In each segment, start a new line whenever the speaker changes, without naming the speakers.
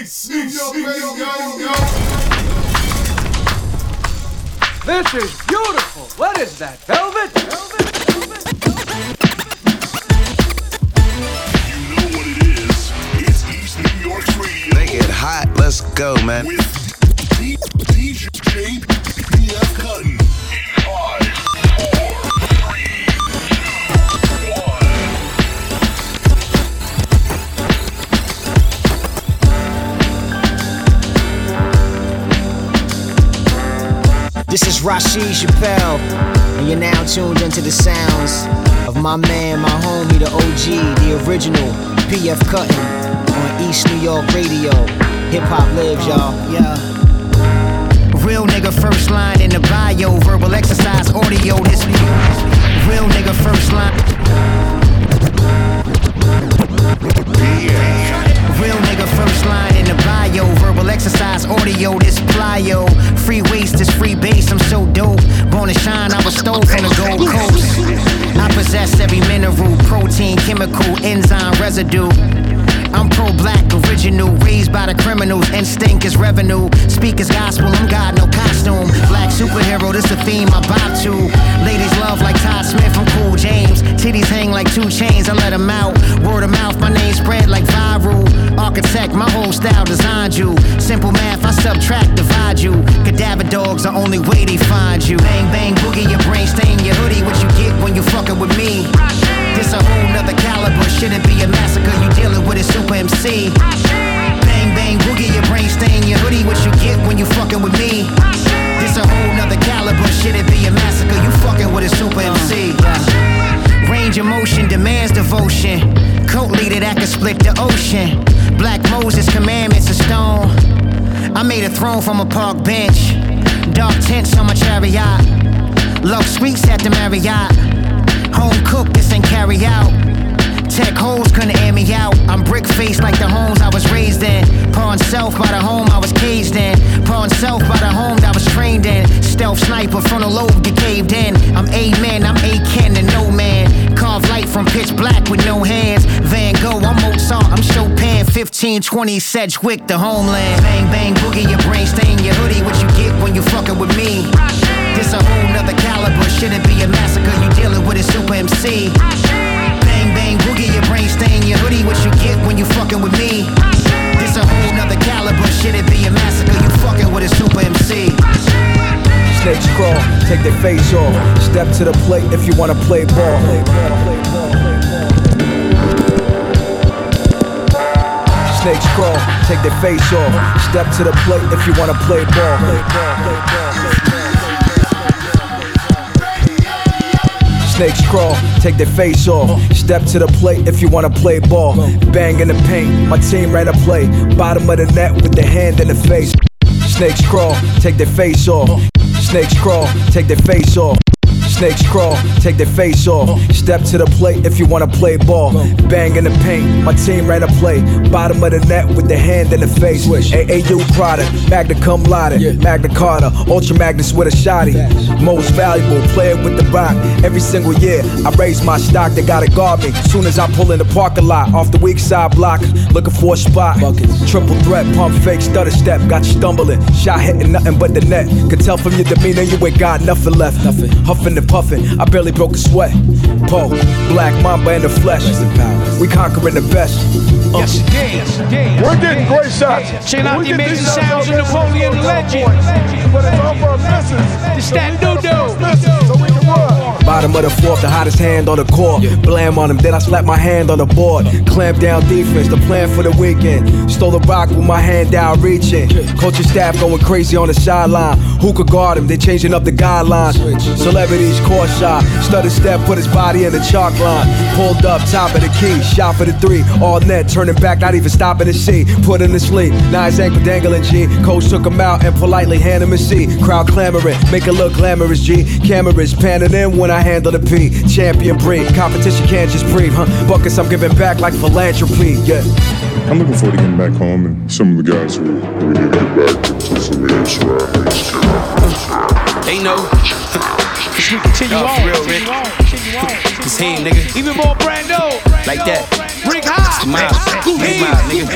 East, New York Radio.
This is beautiful. What is that, velvet? Velvet? velvet?
You know what it is. It's East New York's radio.
Make it hot. Let's go, man.
With DJ PF Cuttin. Five,
This is Rasheed Chapell, and you're now tuned into the sounds of my man, my homie, the OG, the original PF Cuttin on East New York Radio. Hip hop lives, y'all. Yeah. Real nigga first line in the bio, verbal exercise audio. This real nigga first line. Real nigga first line in the bio, verbal exercise audio. This plyo, free waste is free base. I'm so dope. Born to shine, I was stole from the Gold Coast. I possess every mineral, protein, chemical, enzyme, residue. I'm pro black, original, raised by the criminals. Instinct is revenue. Speak is gospel, I'm God, no costume. Black superhero, this a theme I bob to. Ladies love like Todd Smith, I'm cool James. Titties hang like two chains, I let them out. Word of mouth, my name spread like viral. Architect, my whole style designed you. Simple math, I subtract, divide you. Cadaver dogs, the only way they find you. Bang, bang, boogie, your brain stain your hoodie. What you get when you fucking with me? This a whole nother caliber, shouldn't be a massacre. You dealing with a super MC. Bang, bang, boogie, your brain stain your hoodie. What you get when you fucking with me? This a whole nother caliber, shouldn't be a massacre. You fucking with a super MC. Range of motion demands devotion. Coat leader that can split the ocean. Black Moses commandments of stone. I made a throne from a park bench. Dark tents on my chariot. Love sweets at the Marriott. Home cooked, this ain't carry out. Tech hoes couldn't air me out. I'm brick faced like the homes I was raised in. Pawn self by the home I was caged in. Pawn self by the home that I was trained in. Stealth sniper, frontal lobe get caved in. I'm a man, I'm A Ken to no man. Carve light from pitch black with no hands. Van Gogh, I'm Mozart, I'm Chopin. 1520 Sedgwick, the homeland. Bang, bang, boogie, your brain stain your hoodie. What you get when you fucking with me? This a whole nother caliber, shouldn't be a massacre. You dealing with a super MC. Bang, bang, boogie, your brain stain your hoodie. What you get when you fucking with me? This a whole nother caliber, shouldn't be a massacre. You fucking with a super MC.
Snakes crawl, take their face off. Step to the plate if you wanna play ball. Snakes crawl, take their face off. Step to the plate if you wanna play ball. Snakes crawl, take their face off. Step to the plate if you wanna play ball. Bang in the paint, my team ran a play. Bottom of the net with the hand in the face. Snakes crawl, take their face off. Snakes crawl, take their face off. Snakes crawl, take their face off. Step to the plate if you wanna play ball. Bang in the paint, my team ran a play. Bottom of the net with the hand in the face. AAU product, Magna cum laude, Magna Carta, Ultra Magnus with a shotty. Most valuable player with the rock. Every single year, I raise my stock, they gotta guard me. Soon as I pull in the parking lot, off the weak side block, looking for a spot. Triple threat, pump fake, stutter step, got you stumbling. Shot hitting nothing but the net. Could tell from your demeanor you ain't got nothing left. Nothing. Huffing and puffing, I barely broke a sweat. Poe, black mamba in the flesh. We conquering the best. Uh.
Yes, it did.
We're getting great shots.
Check out the amazing
these shots
sounds
out
of Napoleon
so we
Legend.
can. But it's all for misses.
It's that doo-doo.
Bottom of the fourth, the hottest hand on the court. Blam on him, then I slap my hand on the board. Clamp down defense, the plan for the weekend. Stole the rock with my hand down reaching. Coaching staff going crazy on the sideline. Who could guard him? They changing up the guidelines. Celebrities court shot. Stutter step, put his body in the chalk line. Pulled up, top of the key. Shot for the three. All net, turning back, not even stopping to see. Put him to sleep. Now his ankle dangling G. Coach took him out and politely hand him a C. Crowd clamoring, make it look glamorous G. Cameras panning in when I handle the P. Champion breed, competition can't just breathe, huh? Buckets I'm giving back like philanthropy, yeah.
I'm looking forward to getting back home and some of the guys who we need to get back to some hands around.
They know.
We continue
Nah,
on.
real,
continue
Rick.
on, continue on.
This hand, nigga.
Even more brand new.
Like that.
Rick Hyde.
Smile. Smile, nigga.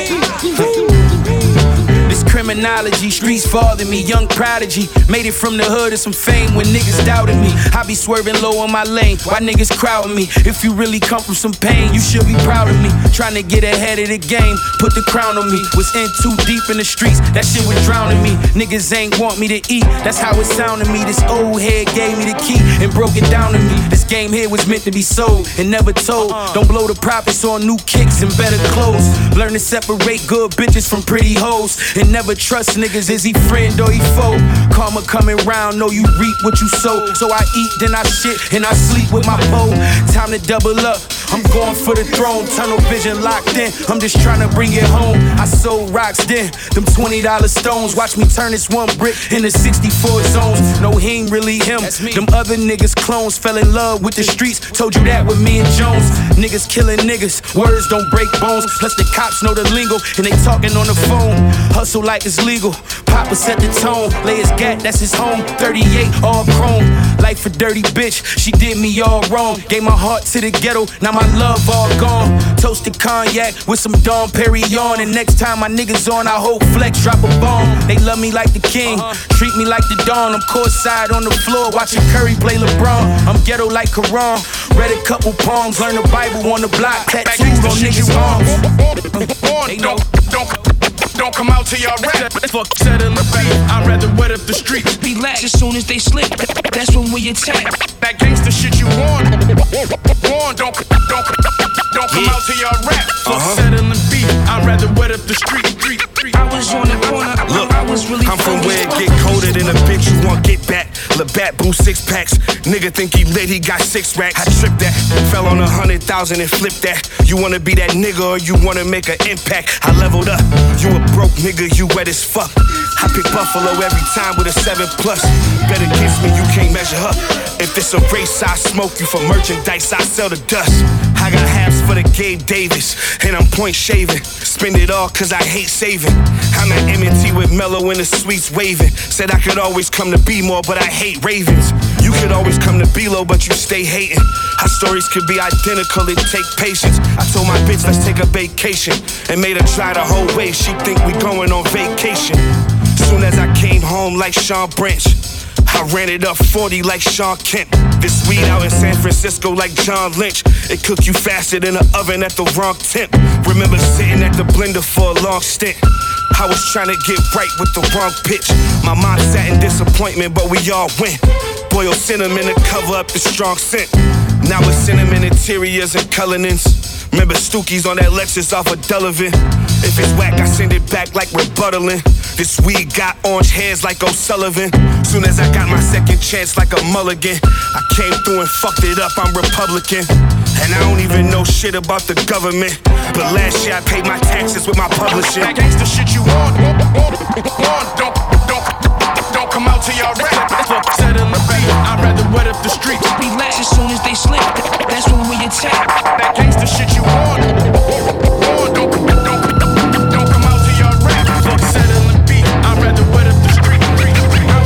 Terminology. Streets fathered me, young prodigy. Made it from the hood to some fame when niggas doubted me. I be swerving low on my lane. Why niggas crowding me? If you really come from some pain, you should be proud of me. Trying to get ahead of the game, put the crown on me. Was in too deep in the streets, that shit was drowning me. Niggas ain't want me to eat, that's how it sounded me. This old head gave me the key and broke it down to me. This game here was meant to be sold and never told. Don't blow the profits on new kicks and better clothes. Learn to separate good bitches from pretty hoes. And never trust niggas, is he friend or he foe? Karma coming round, know you reap what you sow. So I eat, then I shit, and I sleep with my bow. Time to double up. I'm going for the throne, tunnel vision locked in. I'm just trying to bring it home. I sold rocks then, them $20 stones. Watch me turn this one brick into 64 zones. No, he ain't really him. Them other niggas clones fell in love with the streets. Told you that with me and Jones. Niggas killing niggas, words don't break bones. Plus the cops know the lingo and they talking on the phone. Hustle like it's legal. Papa set the tone, lay his gat, that's his home. 38, all chrome. Life a dirty bitch, she did me all wrong. Gave my heart to the ghetto, now my love all gone. Toasted cognac with some Dom Perignon. And next time my niggas on, I hope Flex drop a bomb. They love me like the king, uh-huh. treat me like the dawn. I'm courtside on the floor, watching Curry play LeBron. I'm ghetto like Quran. Read a couple poems, learn the Bible on the block, tattooed on niggas' arms. They know.
Don't, don't come out till y'all rap. Fuck settle the beat. I'd rather wet up the streets.
Relax as soon as they slip. That's when we attack.
That gangster shit you want. Want. Don't, don't, don't come out till y'all rap. Fuck uh-huh. settle the beat. I'd rather wet up the street. street, street.
I was on the corner.
Look,
I was really
I'm from where it get colder than a bitch you want get back. Labatt boo six packs. Nigga think he lit, he got six racks. I tripped that, fell on a hundred thousand and flipped that. You wanna be that nigga or you wanna make an impact? I leveled up. You a broke nigga, you wet as fuck. I pick Buffalo every time with a seven plus. Better against me, you can't measure her. If it's a race, I smoke you for merchandise, I sell the dust. I got halves for the Gabe Davis, and I'm point shaving. Spend it all cause I hate saving. I'm at M&T with Mellow in the suites waving. Said I could always come to be more, but I hate Ravens. You could always come to be low, but you stay hating. Our stories could be identical, it take patience. I told my bitch, let's take a vacation. And made her try the whole way, she think we going on vacation. Soon as I came home like Sean Branch. I ran it up 40 like Shawn Kemp. This weed out in San Francisco like John Lynch. It cook you faster than an oven at the wrong temp. Remember sitting at the blender for a long stint. I was trying to get right with the wrong pitch. My mind sat in disappointment, but we all win. Boil cinnamon to cover up the strong scent. Now it's cinnamon interiors and colorings. Remember Stookies on that Lexus off of Delavan. If it's whack, I send it back like rebuttaling. This weed got orange hairs like O'Sullivan. Soon as I got my second chance like a mulligan, I came through and fucked it up. I'm Republican. And I don't even know shit about the government. But last year I paid my taxes with my publishing.
That gangster shit you want. Want. Don't, don't, don't come out till y'all rap. Fuck settle the beat. I'd rather wet up the streets.
Relax as soon as they slip. That's when we attack.
That gangster shit you want. Want. Don't, don't, don't come out till y'all rap. Fuck settle the beat. I'd rather wet up the street.
I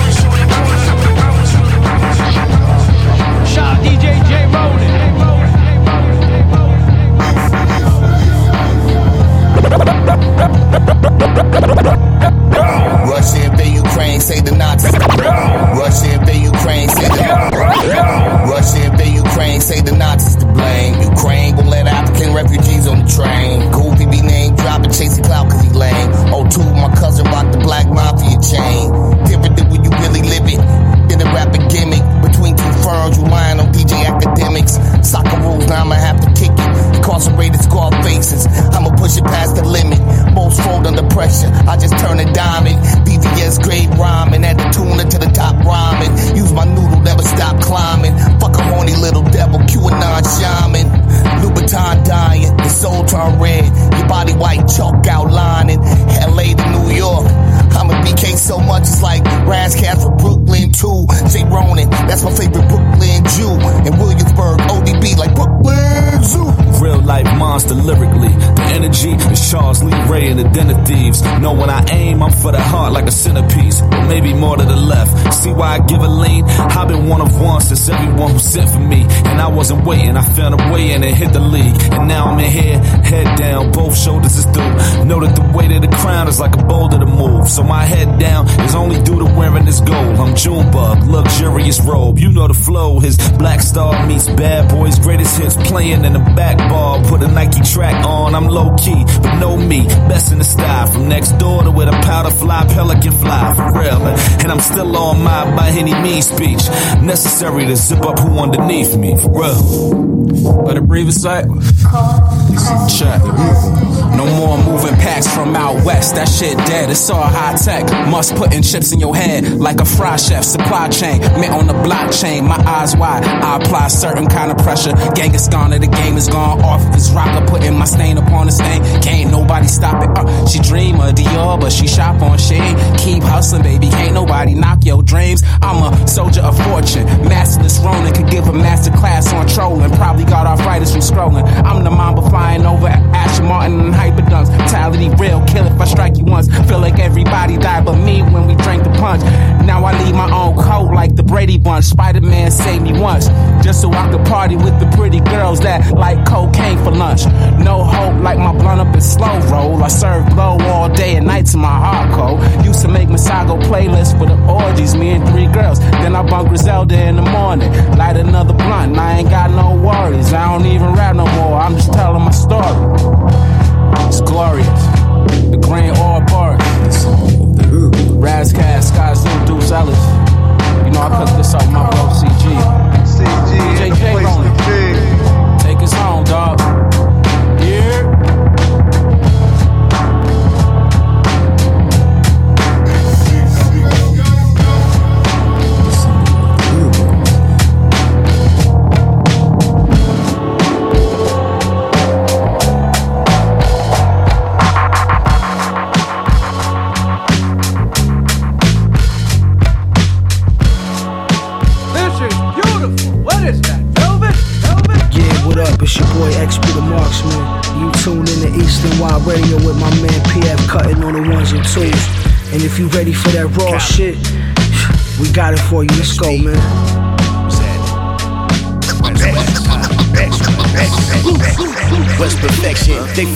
was on the corner. I was really
Shout DJ J Ronin.
Russia invade Ukraine, say the Nazis. Russia invade Ukraine, say the Russia invade Ukraine, say the Nazis to blame. Ukraine gon' let African refugees on the train. Goofy be named, dropping chasing clout cause he lame. Oh, two, my cousin rock the black mafia chain. Different than when you really live it. Did a rapping gimmick between two firms, you lying on DJ academics. Soccer rules, now I'ma have to kick it. Incarcerated scar faces, I'ma push it past the limit. Most fold under pressure, I just turn a diamond. BVS grade rhyming, add the tuna to the top rhyming. Use my noodle, never stop climbing. Fuck a horny little devil, QAnon shaman. Louboutin dying, the soul turn red. Your body white, chalk outlining. LA to New York. I'm a BK so much, it's like Ras Kass for Brooklyn too.
The Den of Thieves. Know when I aim, I'm for the heart like a centerpiece. Maybe more to the left. See why I give a lean? I've been one of one since everyone who sent for me. And I wasn't waiting, I found a way in and hit the league. And now I'm in here, head down, both shoulders is through. Know that the weight of the crown is like a boulder to move.
So my head down is only due to wearing this gold. I'm Junebug, luxurious robe. You know the flow. His Black Star meets Bad Boys, greatest hits playing in the back bar. Put a Nike track on. I'm low key, but know me. Best in the style. From next door to where the powder fly, pelican fly. For real. And I'm still on my by any means speech. Necessary to zip up who underneath me. For real.
Better breathe a sec. Check. No more moving packs from out west. That shit dead. It's all high tech. Must putting chips in your head like a fry chef. Supply chain mint on the blockchain. My eyes wide. I apply certain kind of pressure. Gang is gone the game is gone off. This rocker putting my stain upon the stain. Can't nobody stop it. Uh, she dream of Dior, but she shop on shade. Keep hustling, baby. Can't nobody knock your dreams. I'm a soldier of fortune. Masterless Ronin could give a master class on trolling. Probably got arthritis from scrolling. I'm the mamba flying over Asher Martin and hyperdunks. Mentality real, kill if I strike you once. Feel like everybody died but me when we drank the punch. Now I leave my own coat like the Brady Bunch. Spider Man saved me once, just so I could party with the pretty girls that like cocaine for lunch. No hope, like my blunt up in slow roll. I serve blow all day and night to my hard code. Used to make Masago playlist for the orgies, me and three girls. Then I bunk Griselda in the morning, light another blunt, and I ain't got no worries. I don't even rap no more. I'm just telling my story. It's glorious.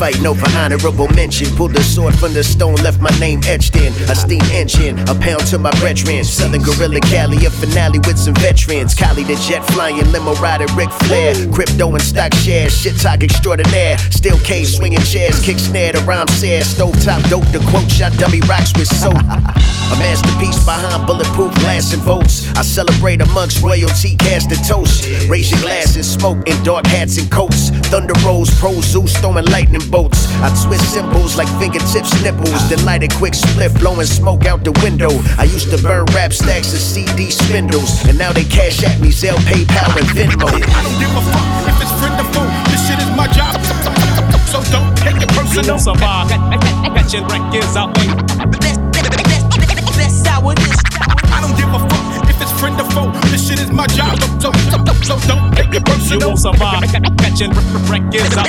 Fighting over honorable mention. Pulled the sword from the stone, left my name etched in. A steam engine, a pound to my brethren. Southern Gorilla Cali, a finale with some veterans. Cali the jet flying, limo rider, Ric Flair. Crypto and stock shares, shit talk extraordinaire. Still cave swinging chairs, kick snare, the rhyme says. Stove top dope, the quote shot dummy rocks with soap. A masterpiece behind bulletproof glass and votes. I celebrate amongst royalty, cast a toast. Raise your glasses, smoke in dark hats and coats. Thunder rolls, pro Zeus throwing lightning bolts. I twist symbols like fingertips, nipples. Then light a quick split, blowing smoke out the window. I used to burn rap stacks of CD spindles, and now they cash at me, Zelle, PayPal, and Venmo.
I don't give a fuck if it's friend or foe. This shit is my job. So don't take it personal.
survive. Catching records out
That's
don't give a fuck if it's friend or foe. This shit is my job. So, so, so don't take it
You
personal.
won't survive. Catching records out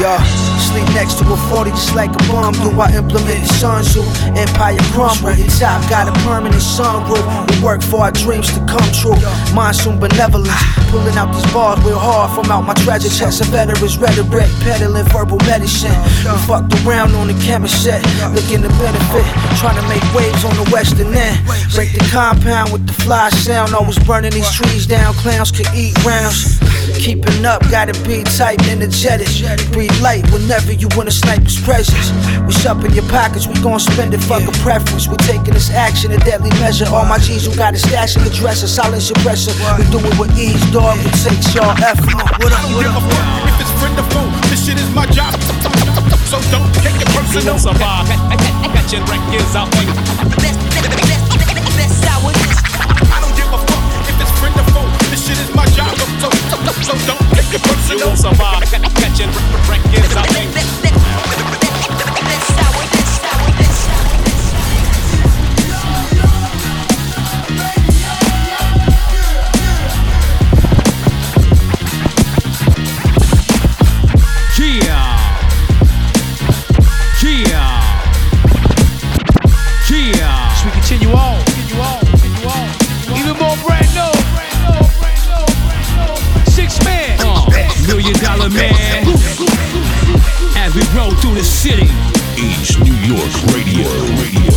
Yo, sleep next to a 40 just like a bomb. Do I implement the Sun Tzu? Empire crumble. The top got a permanent sunroof. We work for our dreams to come true. Monsoon benevolence. Pulling out these bars real hard from out my treasure chest. A veteran's rhetoric, peddling verbal medicine. We fucked around on the camera set, looking to benefit. Trying to make waves on the western end. Break the compound with the fly sound. Always burning these trees down. Clowns could eat rounds. Keeping up, gotta be tight, energetic. Breathe light whenever you want a sniper's presence. What's up in your pockets? We gon' spend it, fuck a preference. We taking this action, a deadly measure. All my G's who got a stash in the dresser, silence your pressure. We do it with ease, dog. It takes y'all effort. What up,
I don't
what
give a
up?
fuck if it's friend or foe. This shit is my job. So don't take it
You
personal.
won't survive. Catching records out
That's how it is.
I shit is my job. So, so, so don't take it personal.
won't survive. Catching out
That's
man.
Million dollar man. As we roll through the city.
East New York Radio. Radio.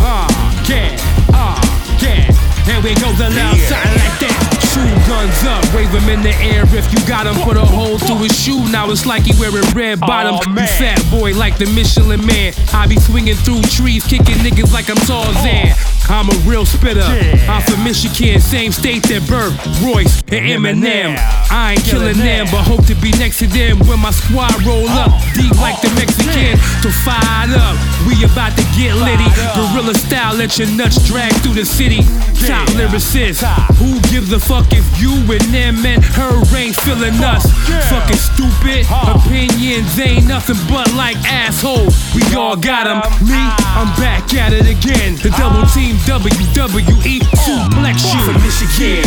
Ah, yeah, ah, yeah. Here we go, the loud something like that. Two guns up, wave 'em in the air if you got 'em. Put a hole through his shoe, now it's like he wearing red bottoms. you fat boy like the Michelin man. I be swinging through trees, kicking niggas like I'm Tarzan. I'm a real spitter. I'm from Michigan, same state that birth Royce and Eminem. I ain't killing them, but hope to be next to them when my squad roll up. Deep like the Mexican, so fired up. We about to get litty. Gorilla style, let your nuts drag through the city. Top lyricist. Who gives a fuck if you and them and her ain't feeling us? Fucking stupid. Opinions ain't nothing but like assholes. We all got 'em. Me, I'm back at it again. The double team WWE suplex you. From Michigan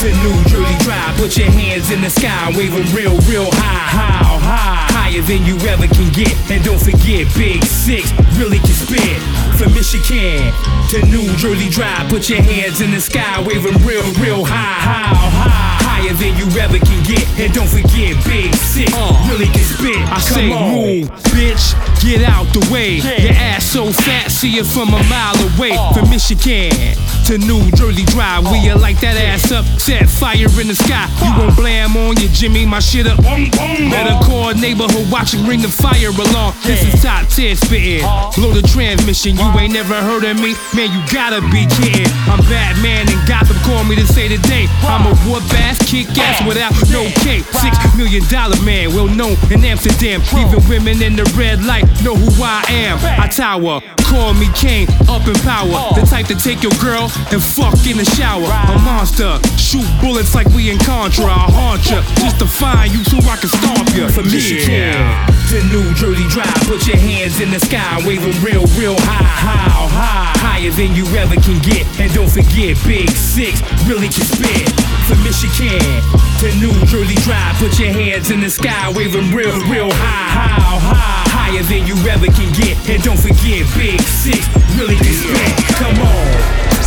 to New Jersey Drive, put your hands in the sky, waving real, real high, how high, higher than you ever can get. And don't forget, Big Six really can spit. From Michigan to New Jersey Drive, put your hands in the sky, waving real, real high, how high, higher than you ever can get. And don't forget, Big Six uh, really can spit. I say, move, bitch, get out the way. Your ass so fat, see it from a mile away. Uh. From Michigan to New Jersey Drive, we are like that ass up, set fire in the sky. You gon' blam on your Jimmy, my shit up. Better call neighborhood watching, ring the fire along. This is top 10 spitting. Uh-huh. Load the transmission, you ain't never heard of me, man, you gotta be kidding. I'm Batman and Gotham call me to say today. I'm a whoop ass, kick ass without no cape. Six million dollar man, well known in Amsterdam. Even women in the red light know who I am. I tower, call me Kane, up in power. The type to take your girl and fuck in the shower. A monster, shoot bullets like we in Contra. I'll haunt ya just to find you so I can stomp ya. From Michigan to New Jersey Drive, put your hands in the sky, wave 'em real, real high, how high, higher than you ever can get. And don't forget, Big Six really can spit. For Michigan to New Jersey Drive, put your hands in the sky, wave 'em real, real high, how high, higher than you ever can get. And don't forget, Big Six really can spit. Come on.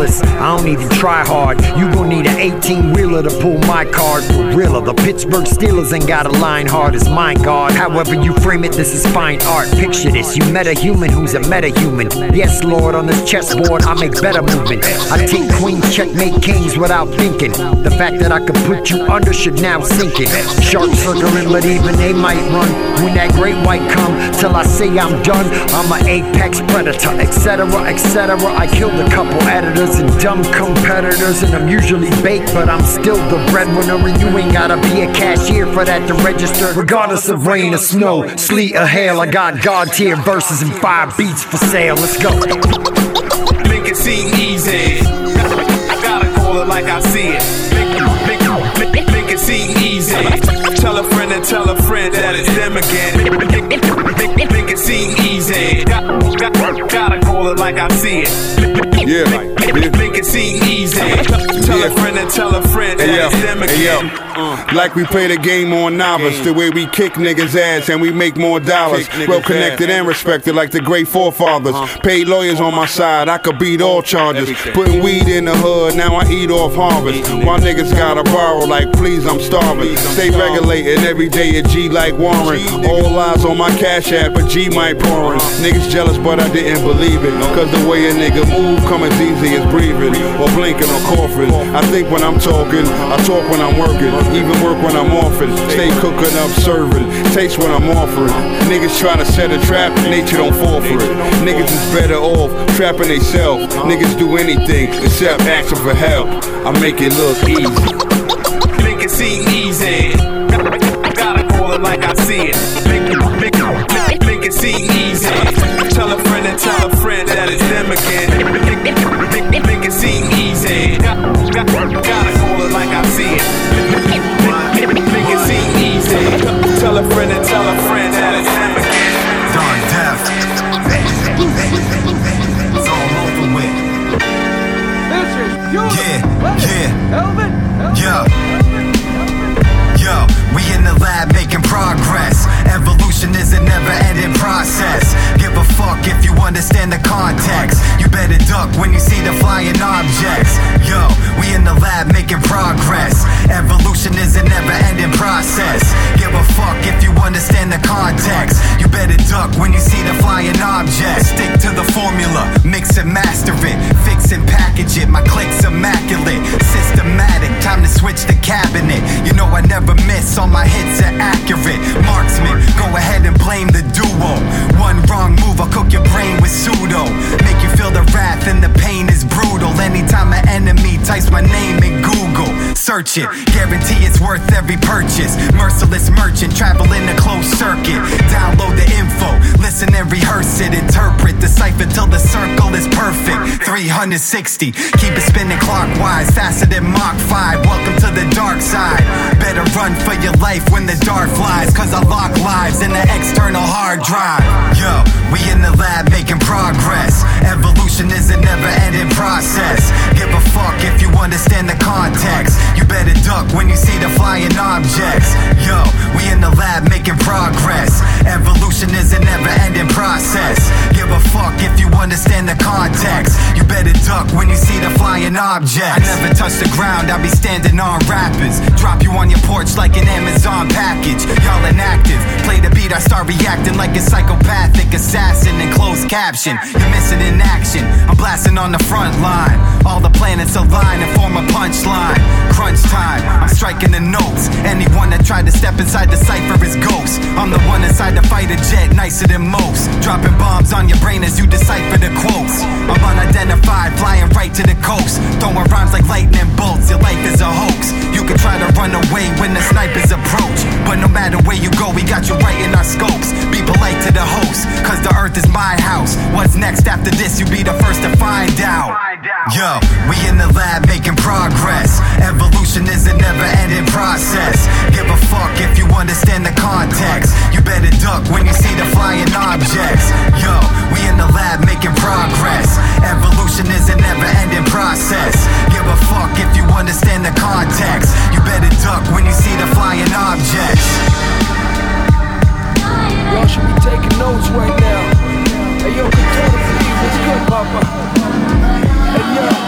I don't even try hard. You gon' need an 18 wheeler to pull my card for. The Pittsburgh Steelers ain't got a line hard as mine guard. However you frame it, this is fine art. Picture this. You met a human who's a meta human. Yes, Lord, on this chessboard, I make better movement. I take queens, checkmate kings without thinking. The fact that I could put you under should now sink it. Shark circling, but even they might run. When that great white come, till I say I'm done, I'm an apex predator, etc., etc. I killed a couple editors and dumb competitors, and I'm usually baked, but I'm still the breadwinner, and you ain't gotta be a cashier for that to register. Regardless of rain or snow, sleet or hail, I got God tier verses and five beats for sale. Let's go.
Make it seem easy. I gotta call it like I see it. Make, make, make, make it seem easy. Tell a friend and tell a friend that it's them again. Make, make, make, make it seem easy. Got, got, gotta call it like I see it.
Yeah,
Make, it seem easy. Tell Tell a friend and tell a friend that
Hey, yo.
them
Hey, yo.
again. Uh.
Like we play the game on novice, the way we kick niggas' ass and we make more dollars.
Kick
Well connected
ass.
and respected like the great forefathers. Paid lawyers on my side, I could beat all charges. Putting weed in the hood, now I eat off harvest. My niggas gotta borrow, like please, I'm starving. Stay regulated every day at G like Warren. All eyes on my cash app, but G might pouring. Niggas jealous, but I didn't believe it. Cause the way a nigga move come as easy as breathing, or blinking or coughing. I think when I'm talking, I talk when I'm working, even work when I'm off it. Stay cooking up, serving, taste when I'm offering. Niggas try to set a trap, nature don't fall for it. Niggas is better off trapping they self. Niggas do anything except asking for help. I make it look easy.
Make it seem easy. Gotta call it like I see it. Make, it, make, make, make it seem easy. Tell a friend and tell a friend that it's them again.
Yeah,
is
yeah. Yo. We in the lab making progress. Evolution is a never ending process. Give a fuck if you understand the context. You better duck when you see the flying objects. Yo, we in the lab making progress. Evolution is a never ending process. Give a fuck understand the context. You better duck when you see the flying objects. Stick to the formula, mix and master it. Fix and package it, my click's immaculate. Systematic, time to switch the cabinet. You know I never miss, all my hits are accurate. Marksman, go ahead and blame the duo. One wrong move, I'll cook your brain with pseudo. Make you feel the wrath and the pain is brutal. Anytime an enemy types my name in Google, search it. Guarantee it's worth every purchase. Merciless merchant, travel in a closed circuit. Download the info, listen and rehearse it. Interpret, decipher till the circle is perfect. 360, keep it spinning clockwise, faster than Mach 5. Welcome to the dark side. Better run for your life when the dart flies, cause I lock lives in the external hard drive. Yo, we in the lab making progress. Evolution is a never ending process. A fuck if you understand the context. You better duck when you see the flying objects. Yo, we in the lab making progress. Evolution is a never ending process. Give a fuck if you understand the context. You better duck when you see the flying objects. I never touch the ground, I be standing on rappers. Drop you on your porch like an Amazon package. Y'all inactive. Play the beat, I start reacting like a psychopathic assassin in closed caption. You're missing in action. I'm blasting on the front line. All the planets align and form a punchline. Crunch time, I'm striking the notes. Anyone that tried to step inside the cipher is ghost. I'm the one inside the fighter jet, nicer than most. Dropping bombs on your brain as you decipher the quotes. I'm unidentified, flying right to the coast. Throwing rhymes like lightning bolts. Your life is a hoax. You can try to run away when the snipers approach. But no matter where you go, we got you right in our scopes. Be polite to the host, cause the earth is my house. What's next after this? You be the first to find out. Yo, we in the lab making progress. Evolution is a never ending process. Give a fuck if you understand the context. You better duck when you see the flying objects. Yo, we in the lab making progress. Evolution is a never ending process. Give a fuck if you understand the context. You better duck when you see the flying objects.
Y'all should be taking notes right now. Hey yo, Crotona, please, what's good, Papa? Yo.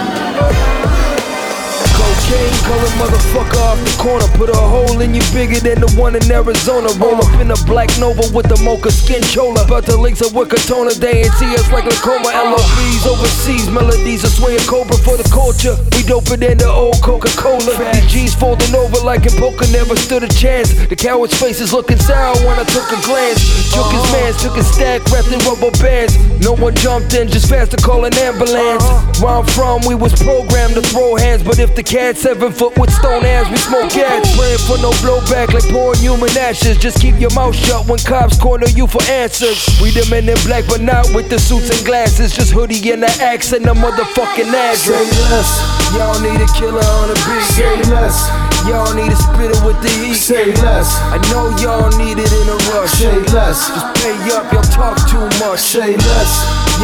Cocaine coming motherfucker off the corner. Put a hole in you bigger than the one in Arizona. Roll up in a black Nova with the mocha skin chola. About to links up with Crotona. They ain't see us like Lacoma. LOBs overseas. Melodies are swaying cobra for the culture. We doper than the old Coca-Cola. The G's folding over like in poker. Never stood a chance. The coward's face is looking sour when I took a glance. Took his mans, took his stack, wrapped in rubber bands. No one jumped in, just fast to call an ambulance. Where I'm from, we was programmed to throw hands. But if the cat seven foot with stone hands, we smoke gas. Praying for no blowback like pouring human ashes. Just keep your mouth shut when cops corner you for answers. We the men in black, but not with the suits and glasses. Just hoodie and the axe and the motherfucking address. Say less. Y'all need a killer on a beat. Say less. Y'all need a spitter with the heat. Say less. I know y'all need it in a rush. Say less. Just pay up, y'all talk too much. Say less.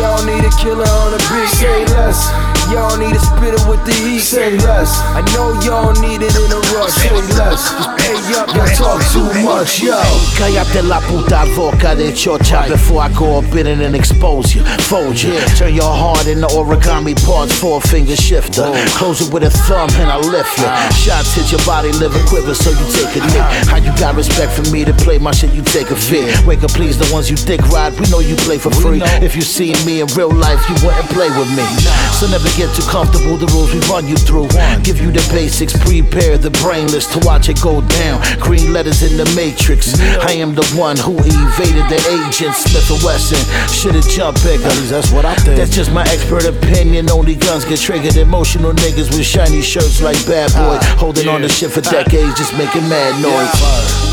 Y'all need a killer on a beat. Say less. Y'all need a spitter with
the heat. Say less. I know y'all need it in a rush. Say less. Just pay up, y'all talk too much, yo.
Cállate la puta boca de chocha before I go up in it and expose you. Fold you. Turn your heart into origami parts, four finger shifter. Close it with a thumb and I lift you. Uh-huh. Shots hit your body, liver quiver, so you take a uh-huh. nick. How you got respect for me to play my shit, you take a fit. Wake up, please, the ones you thick ride, we know you play for free. If you see me in real life, you wouldn't play with me. So never get too comfortable, the rules we run you through. Give you the basics, prepare the brainless to watch it go down. Green letters in the matrix. I am the one who evaded the agent, Smith and Wesson. Should've jumped bigger. That's what I think. That's just my expert opinion. Only guns get triggered. Emotional niggas with shiny shirts like bad boy. Ah, Holding on to shit for ah. decades, just making mad noise.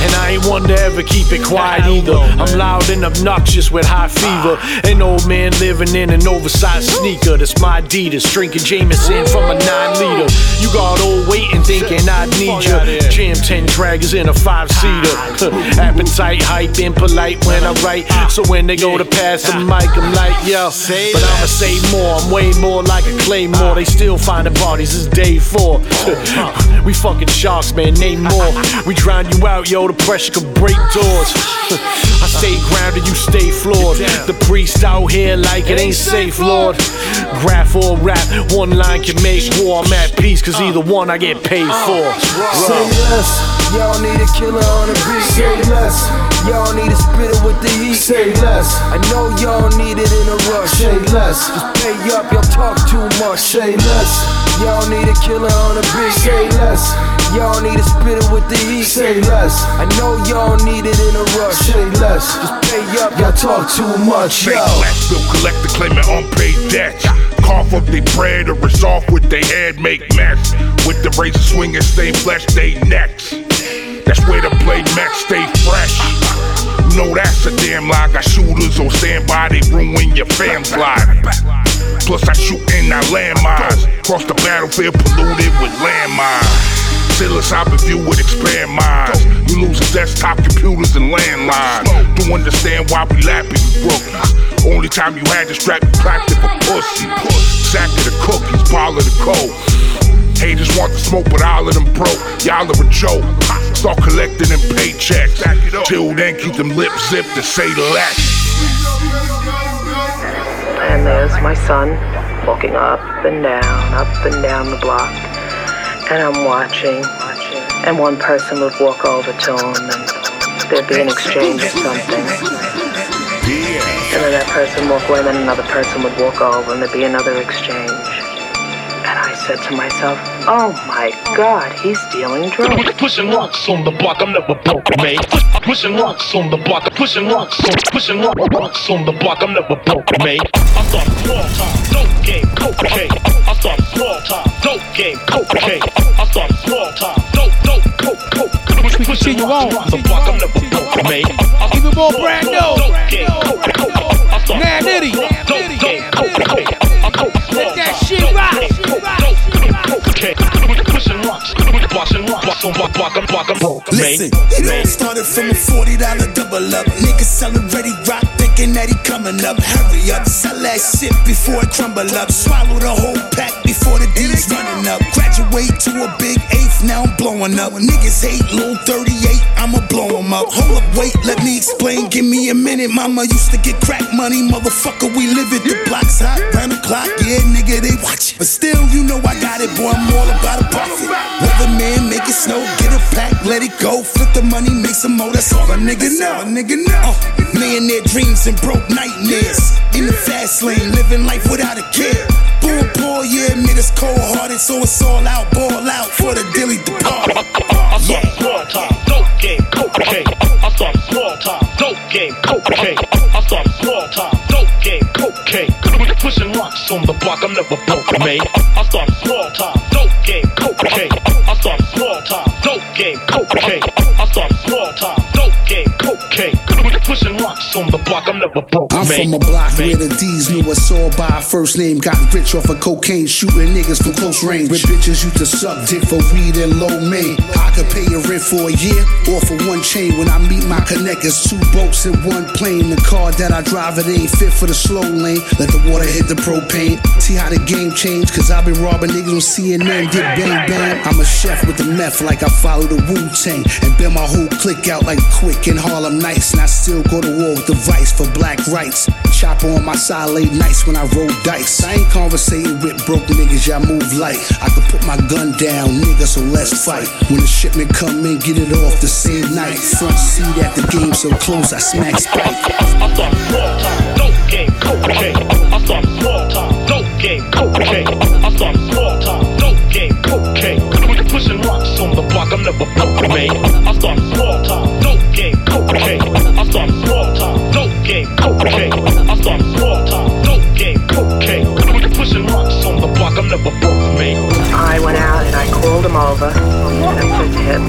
And I ain't one to ever keep it quiet either. I'm loud and obnoxious with high fever. Ah. An old man living in an oversized sneaker. That's my Adidas. Drinking Jameson from a nine liter. You got old waiting thinking I need ya. Jam 10 draggers in a five seater. Appetite, hype, and polite when I write. So when they go to pass the mic, I'm like, yo. But I'ma say more. I'm way more like a claymore. They still finding bodies. It's day four. we fucking sharks, man. Name more. We drown you out, yo. The pressure could break doors. I stay grounded, you stay floored. The priest out here like it ain't safe, Lord. Graph or rap, one line can make war. I'm at peace, cause either one I get paid for.
Say less. Y'all need a killer on the beat. Say less. Y'all need a spitter with the heat. Say less. I know y'all need it in a rush. Say less. Just pay up, y'all talk too much. Say less. Y'all need a killer on the beat. Say less. Y'all need a spitter with the heat. Say less. I know y'all need it in a rush. Say less. Just pay up, y'all talk too much.
Fake
Yo.
black bill collector claiming unpaid debts. Cough up their bread or resolve with their head, make mess. With the razor swinging, stain flesh, they necks. That's where the blade match stay fresh. Know that's a damn lie. Got shooters on standby, they ruin your fam's life. Plus I shoot in our landmines. Cross the battlefield polluted with landmines. Hop in view with expand minds. You losing desktop computers and landlines. Don't understand why we lapping you. Only time you had to strap, you clapped it for pussy. Sack of the cookies, ball of the cold. Haters want the smoke, but all of them broke. Y'all are a joke. Start collecting them paychecks. Till then, keep them lips zipped and say less.
And there's my son walking up and down, up and down the block. And I'm watching. And one person would walk over to him and there'd be an exchange of something. And then that person walk away, and then another person would walk over and there'd be another exchange. And I said to myself, oh my God, he's dealing drugs.
Pushing rocks on the block, I'm never broke, mate. Pushing rocks on the block, pushing rocks on, pushing rock- rocks on the block, I'm never broke, mate. I start small time, dope game, cocaine. I start small time, dope game, cocaine. I start small time, dope, dope, coke, coke. Pushing rocks on the block, I'm never broke, mate.
Even more brand new.
Dope game, coke, coke. I start
Nah, Nitty.
dope game, cocaine. I coke
Let that shit rock.
Pushing rocks, washing rocks on block, block, I'm block, I'm broke, mate.
Listen, it all started from a $40 double up. Niggas selling ready rock, thinking that he coming up. Hurry up, sell that shit before it crumble up. Swallow the whole pack before the D's running up. Graduate to a big eighth, now I'm blowing up. Niggas hate little 38, I'ma blow 'em up. Hold up, wait, let me explain. Give me a minute. Mama used to get crack money, motherfucker. We live it. The block's hot, round the clock, yeah, nigga, they watch. It. But still, you know I got it, boy. I'm all about a profit. Weatherman, make it snow, get a pack, let it go. Flip the money, make some more. That's all a nigga know. A nigga know. Uh, millionaire dreams and broke nightmares. In the fast lane, living life without a care. Born poor, yeah, made us cold hearted, so it's all out, ball out for the dilly departed.
I start small time, dope game, cocaine. I start small time, dope game, cocaine. I start small time, dope game, cocaine. Pushing rocks on the block, I'm never broke, mate. I start small time, dope game, cocaine. Cocaine. I start small time. Pushing rocks on the block. I'm never broke,
I'm
man.
from a block where the D's knew us all by first name. Got rich off of cocaine, shooting niggas from close range. Where bitches used to suck dick for weed and low main. I could pay your rent for a year or for one chain. When I meet my connectors, two boats in one plane. The car that I drive, it ain't fit for the slow lane. Let the water hit the propane. See how the game changed, cause I've been robbing niggas on CNN, did bang bang. I'm a chef with the meth, like I follow the Wu Tang. And bend my whole clique out like quick in Harlem Nights. And I still go to war with the vice for black rights. Chopper on my side late nights when I roll dice. I ain't conversating with broke niggas, y'all move light. I could put my gun down, nigga, so let's fight. When the shipment come in, get it off the same night. Front seat at the game so close, I smack spike.
I thought small time, dope game, cocaine. I thought small time, dope game, cocaine. I thought small time, dope game, cocaine. Pushing rocks on the block, I'm never broke, man. I thought small time, dope game, cocaine. Game. I thought small time, dope game, cocaine. Pushing rocks on the block, I'm never broke, man.
I went out and I called him over and I said to him,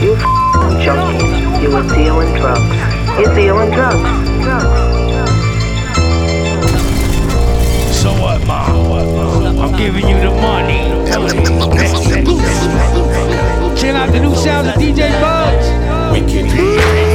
You f***ing junkie, you were dealing drugs. You're dealing drugs. drugs.
So what, ma? I'm giving you the money. Check out the new sound of DJ
Muggs.
Eastside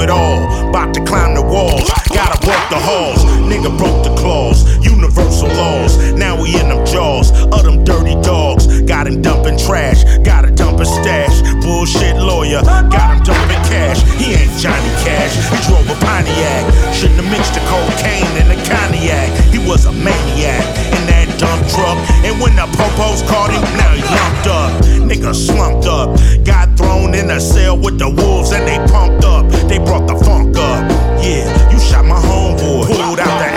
Sleep at all, about to climb the walls. Gotta walk the halls, nigga broke the claws. Universal laws, now we in them jaws of them dirty dogs. Got him dumping trash, gotta dump a stash. Bullshit lawyer, got him dumping cash. He ain't Johnny Cash, he drove a Pontiac. Shouldn't have mixed the cocaine and the cognac. He was a maniac in that dump truck. And when the popos caught him, now he lumped up. Nigga slumped up. Got thrown in a cell with the wolves and they pumped up. They brought the funk up. Yeah, you shot my homeboy. Pulled out the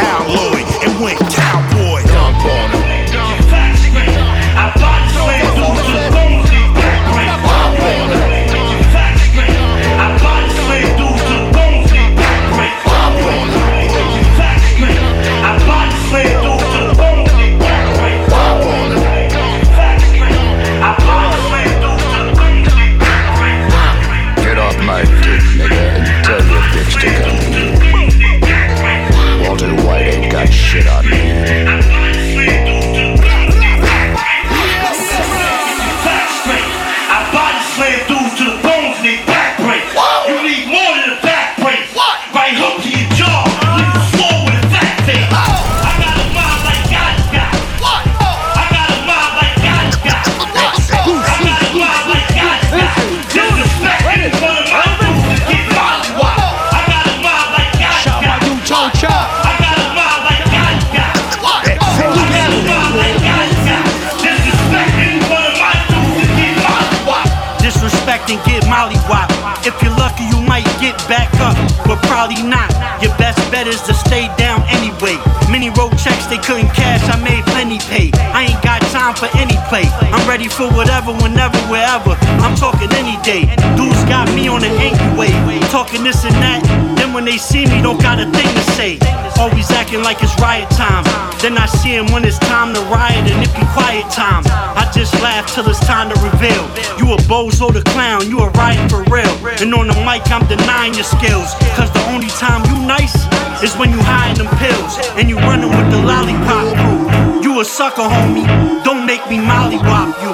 If you're lucky, you might
get back up, but
probably not. Your best bet is to stay down anyway. Many road checks they couldn't cash, I made plenty pay. I ain't got time for any play. I'm ready for whatever, whenever, wherever. I'm talking any day. Dudes got me on an angry way. Talking this and that. Then when they see me, don't got a thing to say. Always acting like it's riot time. Then I see him when it's time to riot and it be quiet time. I just laugh till it's time to reveal. You a bozo the clown, you a riot for real. And on the mic, I'm denying your skills. Cause the only time you nice is when you hiding them pills. And you running with the lollipop crew. You a sucker, homie. Don't make me mollywop you.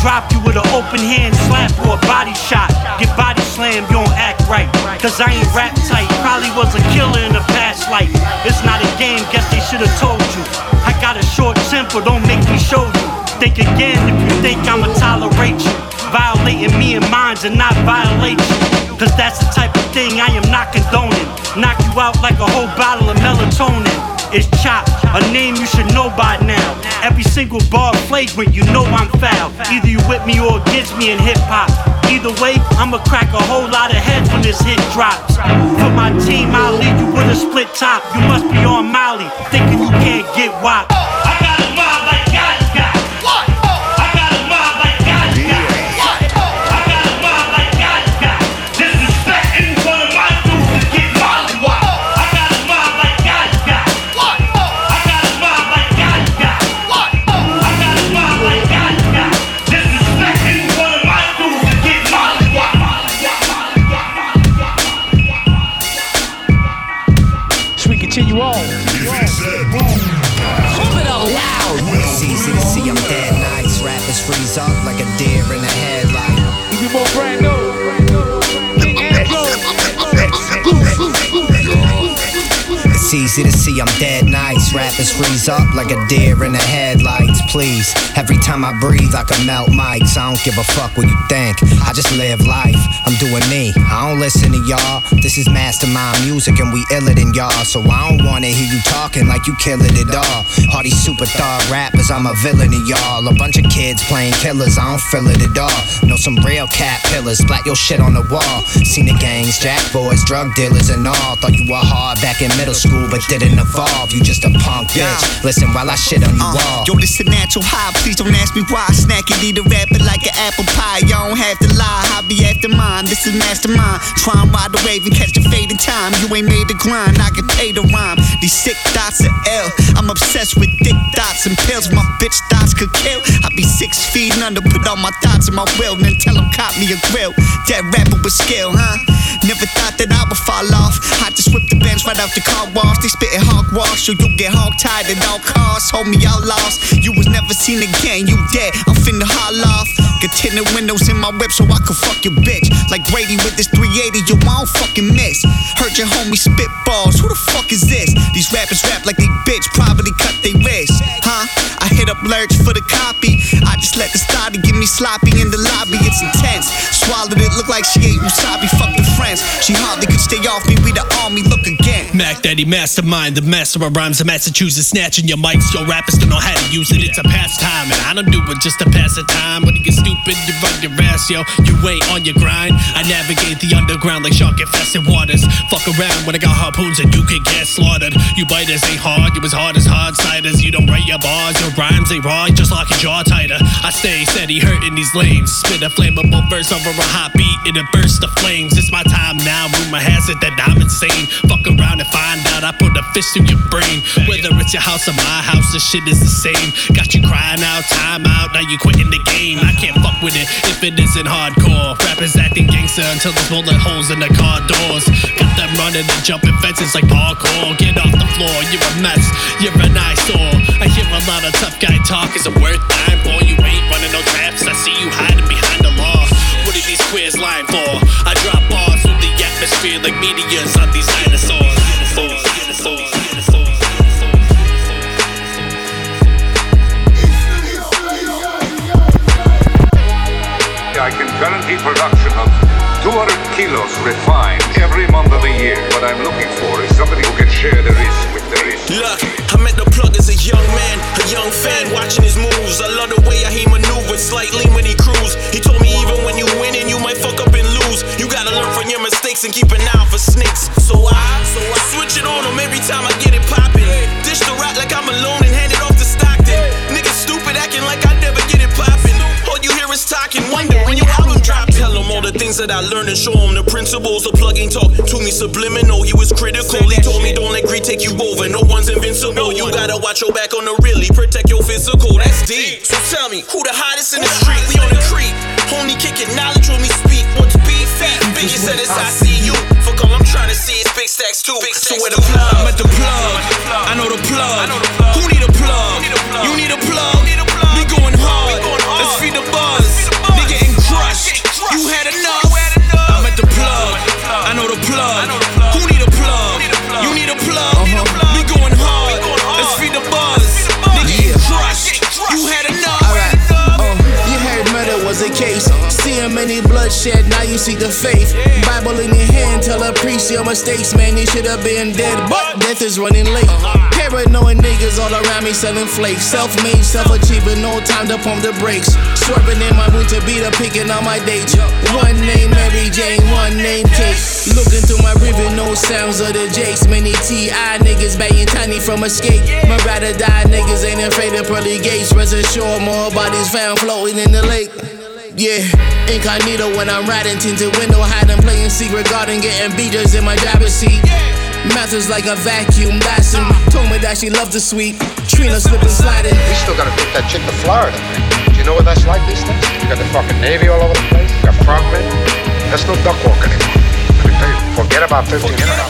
Drop you with an open hand slap or a body shot. Get body slammed, you don't act right. Cause I ain't rap tight. Probably was a killer in a past life. It's not a game, guess they should've told you. I got a short temper, don't make me show you. Think again if you think I'ma tolerate you. Violating me and mines and not violate you. Cause that's the type of thing I am not condoning. Knock you out like a whole bottle of melatonin. It's Chop, a name you should know by now. Every single bar flagrant, you know I'm foul. Either you with me or against me in hip hop. Either way, I'ma crack a whole lot of heads when this hit drops. For my team, I'll leave you with a split top. You must be on Molly, thinking you can't get wop.
Rappers freeze up like a deer in the headlights. Please, every time I breathe, I can melt mics. I don't give a fuck what you think. I just live life. I'm doing me. I don't listen to y'all. This is mastermind music and we iller than y'all. So I don't wanna hear you talking like you killing it all. All these super thug rappers, I'm a villain to y'all. A bunch of kids playing killers, I don't feel it at all. Know some real cat pillars, splat your shit on the wall. Seen the gangs, jack boys, drug dealers and all. Thought you were hard back in middle school, but didn't evolve. You just a punk bitch. Listen while I shit on you
Uh,
all.
Yo, a natural high. Please don't ask me why. Snack it, eat a rapper like an apple pie. Y'all don't have to lie. I be after mine. This is mastermind. Try and ride the wave and catch the fade in time. You ain't made the grind. I get paid to rhyme. These sick dots are L. I'm obsessed with thick dots and pills. My bitch dots could kill. I be six feet under. Put all my thoughts in my will. Then tell them cop me a grill. That rapper with skill, huh? Never thought that I would fall off. I just whip the bench right off the car wash. They spitting hog wash, so you get hog tied at all costs. Homie, y'all lost. You was never seen again. You dead. I'm finna haul off. Get tinted windows in my whip so I can fuck your bitch. Like Brady with this 380, you won't fucking miss. Heard your homie spit balls. Who the fuck is this? These rappers rap like they bitch, probably cut they wrist. Huh? I hit up Lurch for the copy. I just let the starter get me sloppy in the lobby. It's intense. Swallowed it, look like she ate wasabi. Fuck the friends. She hardly could stay off me. We the army. Look again.
Mac Daddy Mastermind, the master of rhymes in Massachusetts, snatching your mics. Your rappers don't know how to use it. It's a pastime, and I don't do it just to pass the time. When you get stupid, you run your ass, yo. You ain't on your grind. I navigate the underground like shark infested waters. Fuck around when I got harpoons and you can get slaughtered. You biters ain't hard, you as hard as hard ciders. You don't write your bars, your rhymes ain't raw, just lock your jaw tighter. I stay steady, hurting these lanes. Spit a flammable verse over a hot beat in a burst of flames. It's my time now, rumor has it that I'm insane. Fuck around and find out I put a fist through your brain. Whether it's your house or my house, the shit is the same. Got you crying out, time out, now you quitting the game. I can't fuck with it if it isn't hardcore. Rappers acting gangster until there's bullet holes in the car doors. Got them running and jumping fences like parkour. Get off the floor, you're a mess, you're an eyesore. I hear a lot of tough guy talk, is it worth dying for? You ain't running no traps, I see you hiding behind the law. What are these queers lying for? I drop bars through the atmosphere like meteors on these
production of 200 kilos refined every month of the year. What I'm looking for is somebody who can share the risk with the risk.
Look, I met the plug as a young man, a young fan watching his moves. I love the way he maneuvers slightly when he cruise. He told me even when you winning, you might fuck up and lose. You gotta learn from your mistakes and keep an eye out for snakes. So I, so I switch it on him every time I get it poppin'. Dish the rap like I'm alone the things that I learned and show him the principles. The plug ain't talk to me subliminal. He was critical. He told me don't let greed take you over. No one's invincible. You gotta watch your back on the really. Protect your physical. That's deep. So tell me, who the hottest in the street? The
now you see the faith. Bible in your hand, tell a priest your mistakes, man. You should have been dead, but death is running late. Paranoid niggas all around me selling flakes. Self made, self achieving, no time to pump the brakes. Swerving in my boot to beat up, picking on my dates. One name Mary Jane, one name Kate. Looking through my river, no sounds of the Jakes. Many T.I. niggas banging tiny from escape. My ride or die niggas ain't afraid of pearly gates. Rest assured, more bodies found floating in the lake. Yeah, incognito when I'm riding, tinted window, hiding, playing secret garden, getting beaters in my driver's seat. Matters like a vacuum, Dyson. Told me that she loved the sweet. Trina slipping, sliding.
We still gotta take that chick to Florida. Do you know what that's like these days? You got the fucking Navy all over the place. You got frogmen. That's no duck walk anymore. Forget about 15 minutes.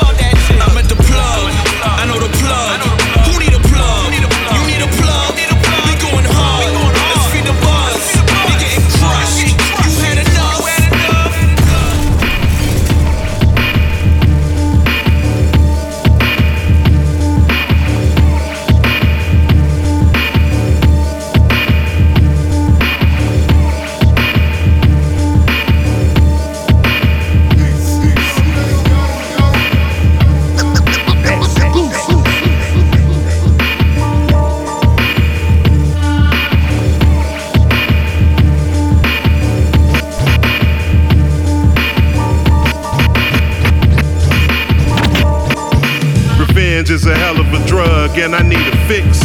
A
drug, and I need a fix.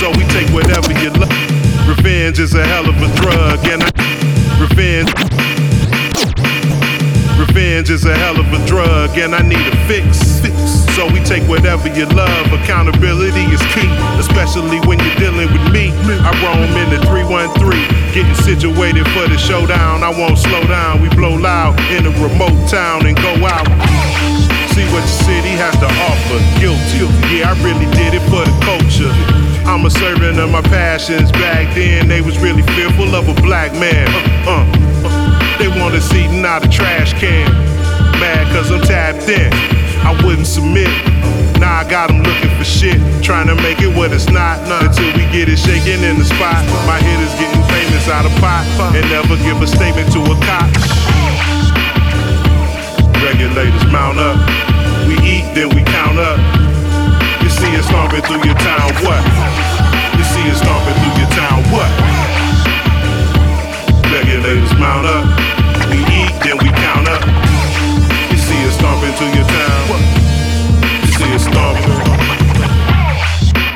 So we take whatever you love. Revenge is a hell of a drug, and I revenge. Revenge is a hell of a drug, and I need a fix. So we take whatever you love. Accountability is key, especially when you're dealing with me. I roam in the 313, getting situated for the showdown. I won't slow down. We blow loud in a remote town passions. Back then, they was really fearful of a black man. Uh, uh. They wanted eating out a trash can. Mad cause I'm tapped in. I wouldn't submit. Now I got 'em looking for shit. Trying to make it what it's not. Until we get it shaking in the spot. My hitters getting famous out of pot. And never give a statement to a cop. Regulators mount up. We eat, then we count up. You see us stomping through your town, what? It stomping through your town, what? Regulators mount up. We eat, then we count up. You see it stomping through your town, what? You see it stomping.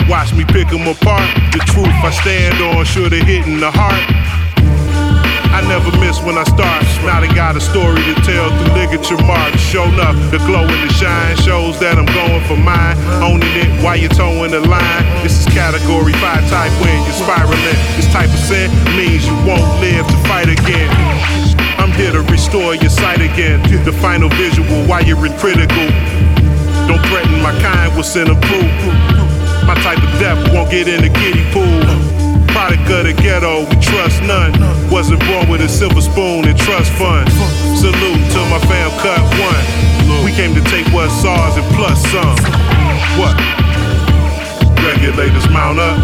Watch me pick 'em apart. The truth I stand on, sure to hit in the heart. I never miss when I start. Now they got a story to tell through ligature marks. Show up, the glow and the shine shows that I'm going for mine. Owning it while you're towing the line. This is category five type when you're spiraling. This type of sin means you won't live to fight again. I'm here to restore your sight again. The final visual while you're in critical. Don't threaten my kind, will send a proof. My type of death won't get in the kiddie pool. Product of the ghetto, we trust none. Wasn't born with a silver spoon and trust fund. Salute to my fam, cut one. We came to take what's ours and plus some. What? Regulators mount up.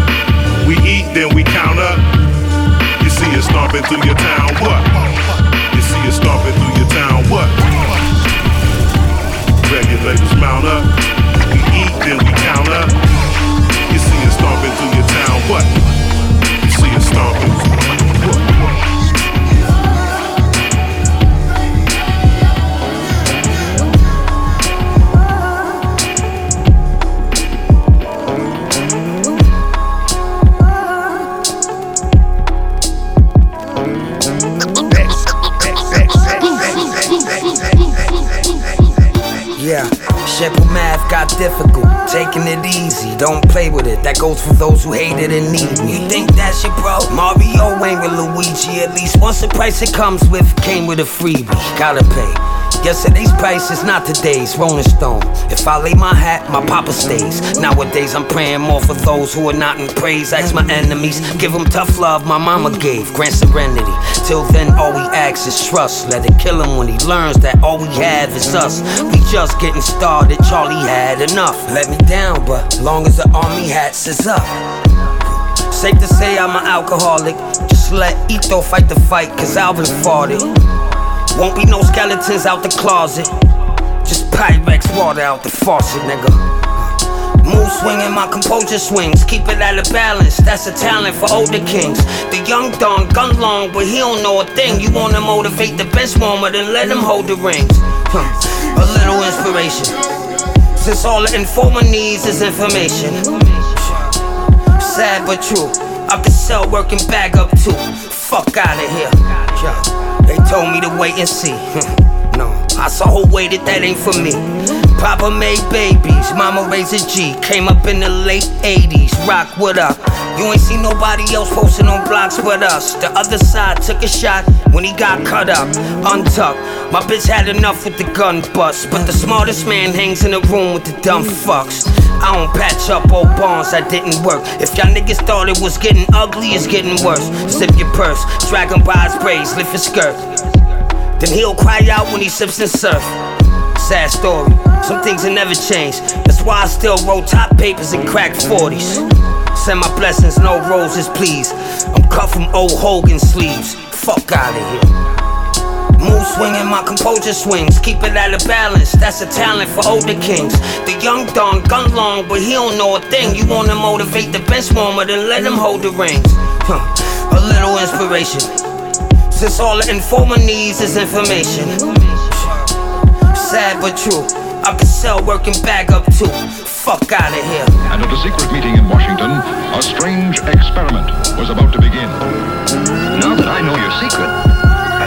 We eat, then we count up. You see us stomping through your town, what?
You
see us stomping through your town, what? Regulators mount up. We eat, then we count up. You see us stomping through your town, what? stop us.
Simple math got difficult. Taking it easy, don't play with it. That goes for those who hate it and need me. You think that's your bro? Mario ain't with Luigi. At least once the price it comes with came with a freebie. Gotta pay. Yesterday's price is not today's Rolling Stone. If I lay my hat, my papa stays. Nowadays, I'm praying more for those who are not in praise. Ask my enemies, give them tough love my mama gave. Grant serenity. Till then, all we ask is trust. Let it kill him when he learns that all we have is us. We just getting started, Charlie had enough. Let me down, but long as the army hats is up. Safe to say I'm an alcoholic. Just let Eto fight the fight, cause Alvin fought it. Won't be no skeletons out the closet. Just Pyrex water out the faucet, nigga. Move swinging, my composure swings. Keep it at a balance, that's a talent for older kings. The young Don gun long, but he don't know a thing. You wanna motivate the bench warmer, then let him hold the rings. Huh. A little inspiration. Since all the informer needs is information. Sad but true. Up the cell working bag up too. Fuck out of here. Yeah. They told me to wait and see. no, I saw who waited, that ain't for me. Papa made babies, mama raised a G. Came up in the late 80s, rock with up? You ain't seen nobody else posting on blocks but us. The other side took a shot when he got cut up, untucked. My bitch had enough with the gun bust, but the smartest man hangs in the room with the dumb fucks. I don't patch up old bonds that didn't work. If y'all niggas thought it was getting ugly, it's getting worse. Sip your purse, drag him by his braids, lift his skirt. Then he'll cry out when he sips and surf. Sad story, some things will never change. That's why I still roll top papers and crack 40s. Send my blessings, no roses, please. I'm cut from old Hogan sleeves. Fuck out of here. Move swinging, my composure swings. Keep it out of balance, that's a talent for older kings. The young Don gun long, but he don't know a thing. You wanna motivate the bench warmer, then let him hold the reins. Huh. A little inspiration. Since all the informer needs is information. Sad but true. I can sell working bag up too. Fuck out of here.
And at a secret meeting in Washington, a strange experiment was about to begin.
Now that I know your secret,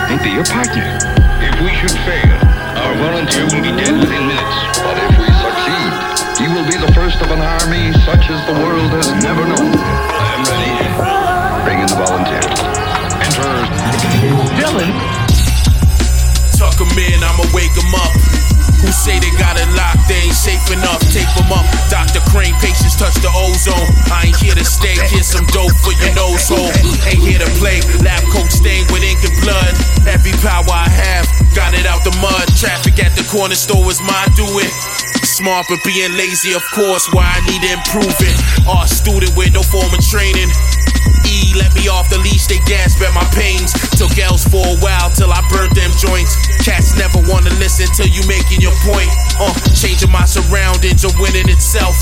I think be your partner.
If we should fail, our volunteer will be dead within minutes. But if we succeed, he will be the first of an army such as the world has never known. I am ready. Bring in the volunteers.
Dylan.
Tuck him in, I'ma wake him up. Who say they got it locked, they ain't safe enough. Tape them up. Dr. Crane, patients touch the ozone. I ain't here to stay, get some dope for your nose hole. Ain't here to play. Lab coat stained with ink and blood. Every power I have, got it out the mud. Traffic at the corner store is my doing. Smart but being lazy, of course, why I need to improve it. Art student with no formal training. Let me off the leash, they gasped at my pains. Took L's for a while till I burnt them joints. Cats never wanna listen till you making your point. Uh, changing my surroundings or winning itself.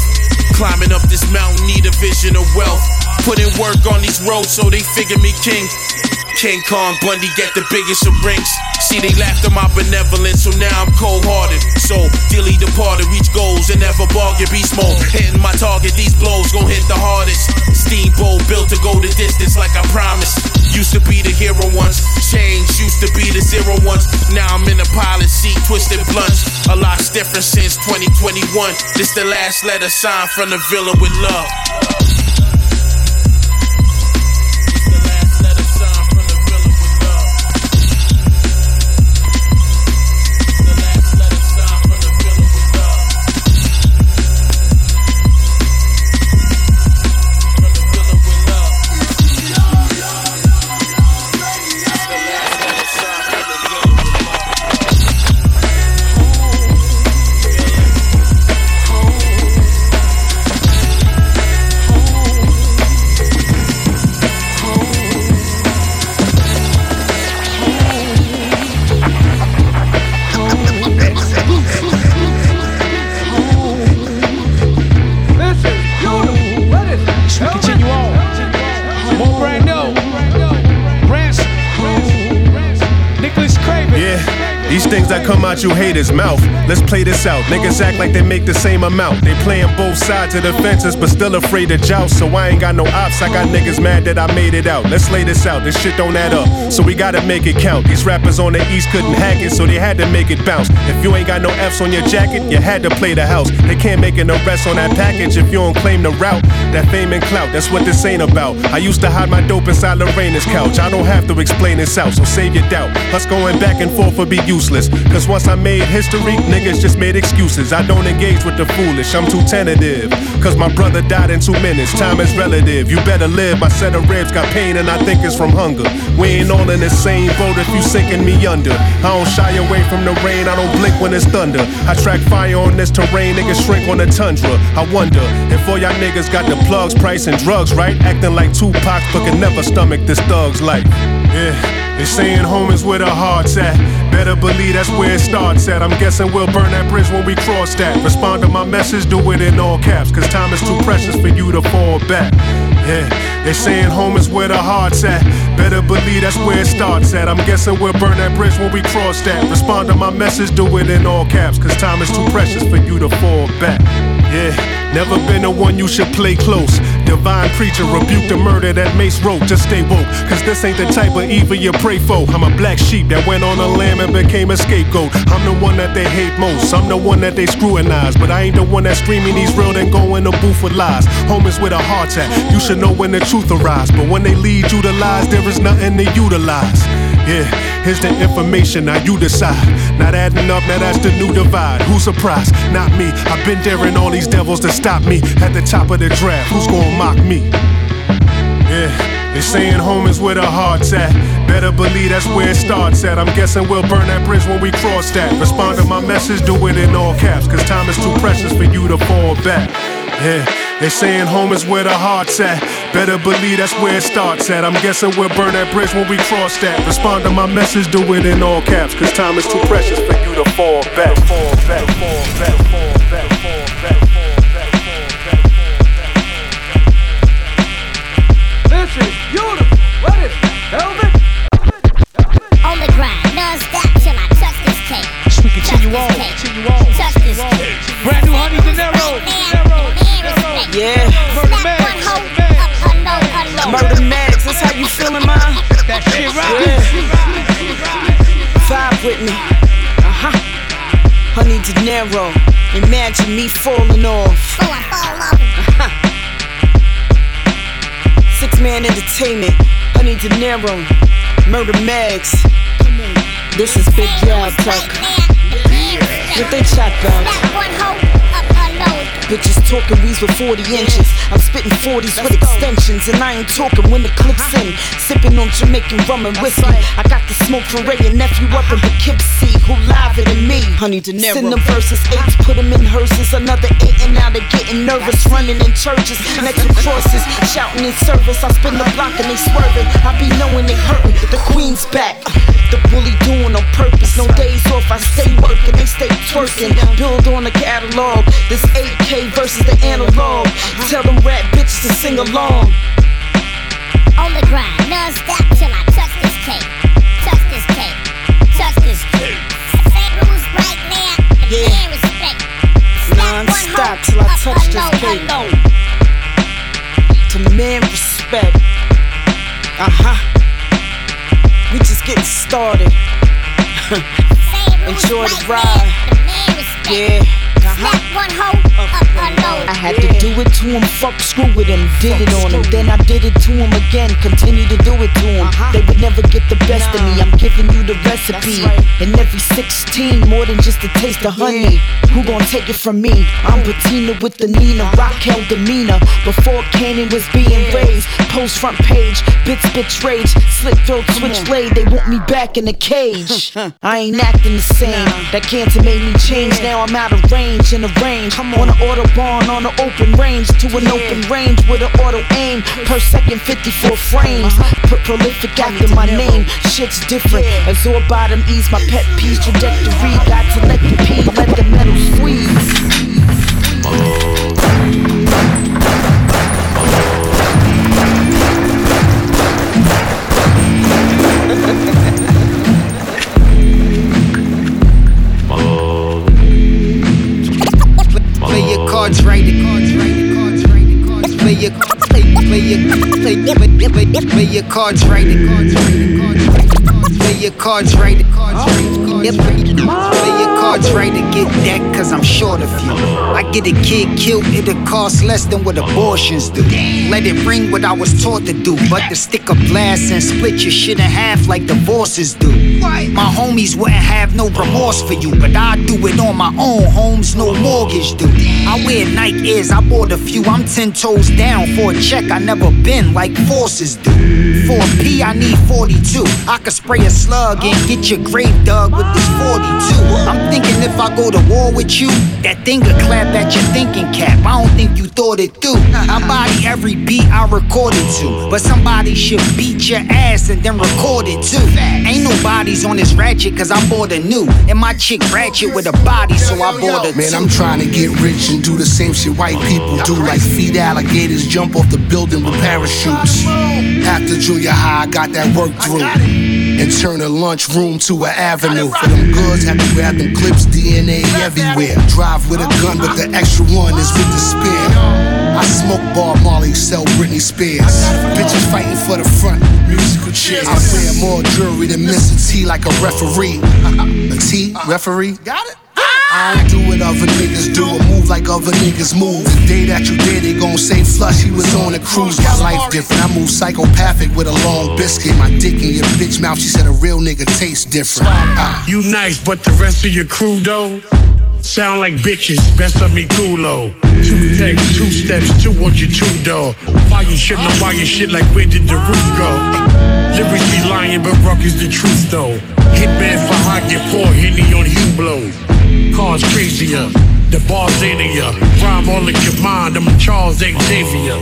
Climbing up this mountain, need a vision of wealth. Putting work on these roads so they figure me king. King Kong Bundy get the biggest of rings. See, they laughed at my benevolence, so now I'm cold hearted. So, dearly departed, reach goals and never bargain. Beast mode, hitting my target, these blows gon' hit the hardest. Steamboat built to go the distance like I promised. Used to be the hero once, change used to be the zero once. Now I'm in the pilot seat, twisted blunts. A lot's different since 2021. This the last letter signed from the villa with love.
Things that come out you haters' mouth. Let's play this out. Niggas act like they make the same amount. They playing both sides of the fences, but still afraid to joust. So I ain't got no ops. I got niggas mad that I made it out. Let's lay this out. This shit don't add up. So we gotta make it count. These rappers on the east couldn't hack it, so they had to make it bounce. If you ain't got no F's on your jacket, you had to play the house. They can't make an arrest on that package if you don't claim the route. That fame and clout, that's what this ain't about. I used to hide my dope inside Lorena's couch. I don't have to explain this out, so save your doubt. Us going back and forth would be useless. Cause once I made history, niggas just made excuses. I don't engage with the foolish, I'm too tentative. Cause my brother died in two minutes, time is relative. You better live, my set of ribs got pain and I think it's from hunger. We ain't all in the same boat if you sinking me under. I don't shy away from the rain, I don't blink when it's thunder. I track fire on this terrain, niggas shrink on the tundra. I wonder if all y'all niggas got the plugs, price, and drugs right, acting like Tupac, but can never stomach this thug's life. Yeah. They saying home is where the heart's at. Better believe that's where it starts at. I'm guessing we'll burn that bridge when we cross that. Respond to my message, do it in all caps. Cause time is too precious for you to fall back. Yeah, they saying home is where the heart's at. Better believe that's where it starts at. I'm guessing we'll burn that bridge when we cross that. Respond to my message, do it in all caps. Cause time is too precious for you to fall back. Yeah, never been the one you should play close. Divine preacher, rebuke the murder that Mace wrote. Just stay woke, cause this ain't the type of evil you pray for. I'm a black sheep that went on a lamb and became a scapegoat. I'm the one that they hate most. I'm the one that they scrutinize. But I ain't the one that's screaming these real, then go in the booth with lies. Home is with a heart at. You should know when the truth arrives. But when they lead you to lies, there is nothing to utilize. Yeah, here's the information, now you decide. Not adding up, now that's the new divide. Who's surprised? Not me. I've been daring all these devils to stop me. At the top of the draft, who's gonna mock me? Yeah, they saying home is where the heart's at. Better believe that's where it starts at. I'm guessing we'll burn that bridge when we cross that. Respond to my message, do it in all caps. Cause time is too precious for you to fall back. Yeah, they saying home is where the heart's at. Better believe that's where it starts at. I'm guessing we'll burn that bridge when we cross that. Respond to my message, do it in all caps. Cause time is too precious for you to fall back. Fall back, fall back, fall back,
Honey
Dinero. Imagine me falling off. Uh-huh. Six man entertainment. Honey Dinero. Murder Max. This is Big Gyal Tawk. What they chat about? Bitches talking weeds with 40 inches. I'm spitting 40s with extensions, and I ain't talking when the clip's in. Sipping on Jamaican rum and whiskey. I got the smoke for Ray and nephew up in Poughkeepsie, who liver than me. Honey Dinero. Send them verses eights, put them in hearses. Another eight, and now they're getting nervous. Running in churches, next to crosses, shouting in service. I spin the block and they swerving. I be knowing they hurting. The queen's back. The bully doing on purpose. No days off, I stay working, they stay twerking. Build on the catalog. This 8K versus the analog. Tell them rap bitches to sing along.
On the grind, non-stop
Did it on him, then I did it to him again. Continue to recipe. And every 16, more than just a taste of honey. Who gon' take it from me? I'm Bettina with the Nina, Raquel demeanor. Before Canaan was being raised. Post front page, bits, bitch rage. Slit throat, switch blade. They want me back in the cage. I ain't acting the same. That cancer made me change. Now I'm out of range in the range. On an autobahn, on an open range to an open range with an auto aim. Per second, 54 frames. Put prolific after my name. Shit's different. Absorb bottom ease my pet peeves trajectory. Got to let the pee, let the metal squeeze.
Play your cards right, play your play play your play play your cards right, cards right. Yep. Play your cards right to get that, cause I'm short of you. I get a kid killed, it'll cost less than what abortions do. Let it ring what I was taught to do, but to stick a blast and split your shit in half like divorces do. My homies wouldn't have no remorse for you, but I do it on my own, homes, no mortgage due. I wear Nike Airs, I bought a few, I'm ten toes down for a check I never been like forces do. For a P, I need 42. I could spray a slug and get your grave dug with this 42. I'm thinking if I go to war with you, that thing could clap at your thinking cap. I don't think you thought it through. I body every beat I recorded to, but somebody should beat your ass and then record it too. Ain't nobody's on this ratchet cause I bought a new. And my chick ratchet with a body, so I bought a
Man,
two.
I'm trying to get rich and do the same shit white people do, like feed alligators, jump off the building with parachutes. After junior high, I got that work through. And turn a lunchroom to an avenue. For them goods, have to grab them clips, DNA everywhere. Drive with a gun, but the extra one is with the spear. I smoke Bob Marley, sell Britney Spears. Bitches fighting for the front, musical chairs. I wear more jewelry than Mr. T like a referee. A T referee? Got it? I do what other niggas do or move like other niggas move. The day that you did, they gon' say flush, he was on a cruise. My life different, I move psychopathic with a long biscuit. My dick in your bitch mouth, she said a real nigga tastes different. Ah.
You nice, but the rest of your crew though sound like bitches. Best of me culo. Two texts, two steps, two on your two door. Why you shit know why you shit like where did the roof go? Lyrics be lying, but rock is the truth though. Hit Hitman for hot, get poor Henny on Hublot. Cars crazier, the bars in ya. Rhyme all in your mind, I'm a Charles Xavier.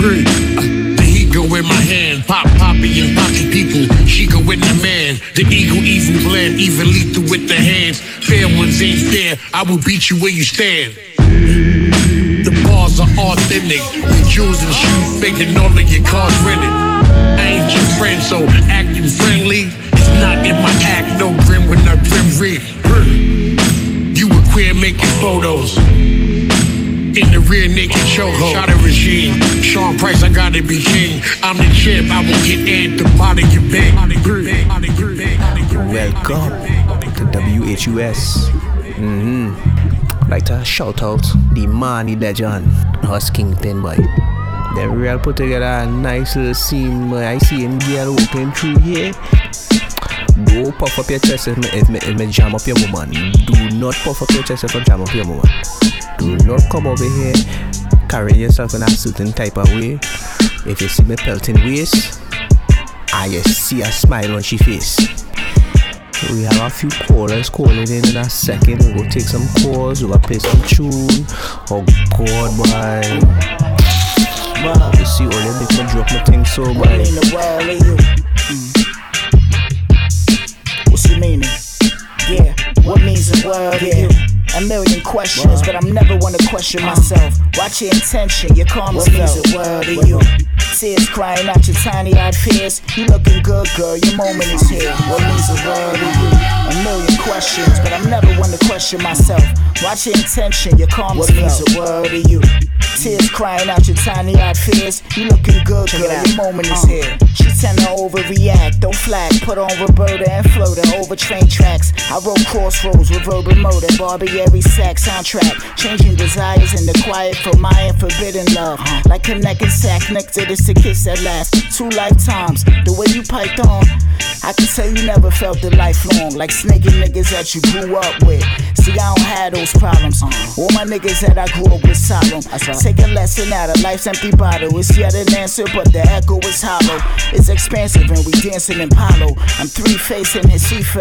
Breathe. Uh, the heat go in my hand, pop poppy and poppy people. She go in the man, the eagle even blend, even lethal with the hands. Fair ones ain't fair, I will beat you where you stand. The bars are authentic, the jewels and shoes fake and all of your cars rented. I ain't your friend, so acting friendly. It's not in my act, no grin when I grim read. You queer making photos. In the rear naked chokehold. Shot a regime. Sean Price, I gotta be king. I'm the champ, I will get body your bang.
Welcome to WHUS. Mm-hmm. Like to shout out the Money Legend, Hus Kingpin boy. They real put together a nice little scene. I see him girl walking through here. Go puff up your chest if me, if me, if me jam up your woman. Do not puff up your chest if I jam up your woman. Do not come over here carrying yourself in a certain type of way. If you see me pelting waist, I just see a smile on she face. We have a few callers calling in in a second. We go take some calls. We go play some tune. Oh God, boy. You see, all them make me drop my thing so, boy.
You? Mm. What's your meaning? Yeah, what means the world you? A million questions, but I'm never one to question myself. Watch your intention, your karma means the world to you. Tears crying out your tiny eyed fears. You looking good, girl, your moment is here. What means the world to you? A million questions, but I'm never one to question myself. Watch your intention, your karma means the world to you. Tears crying out your tiny eyed fears. You looking good, girl, your moment is here. She tend to overreact, don't flag. Put on Roberta and Floater over train tracks. I wrote crossroads with verbal motor, Barbieri sack soundtrack. Changing desires in the quiet for my and forbidden love. Like connecting sack nectar, this a kiss at last. Two lifetimes, the way you piped on. I can tell you never felt it lifelong. Like snaking niggas that you grew up with. See, I don't have those problems. All my niggas that I grew up with solemn. Take a lesson out of life's empty bottle. It's yet an answer, but the echo is hollow. It's expansive and we dancing in Palo. I'm three facing his Cife.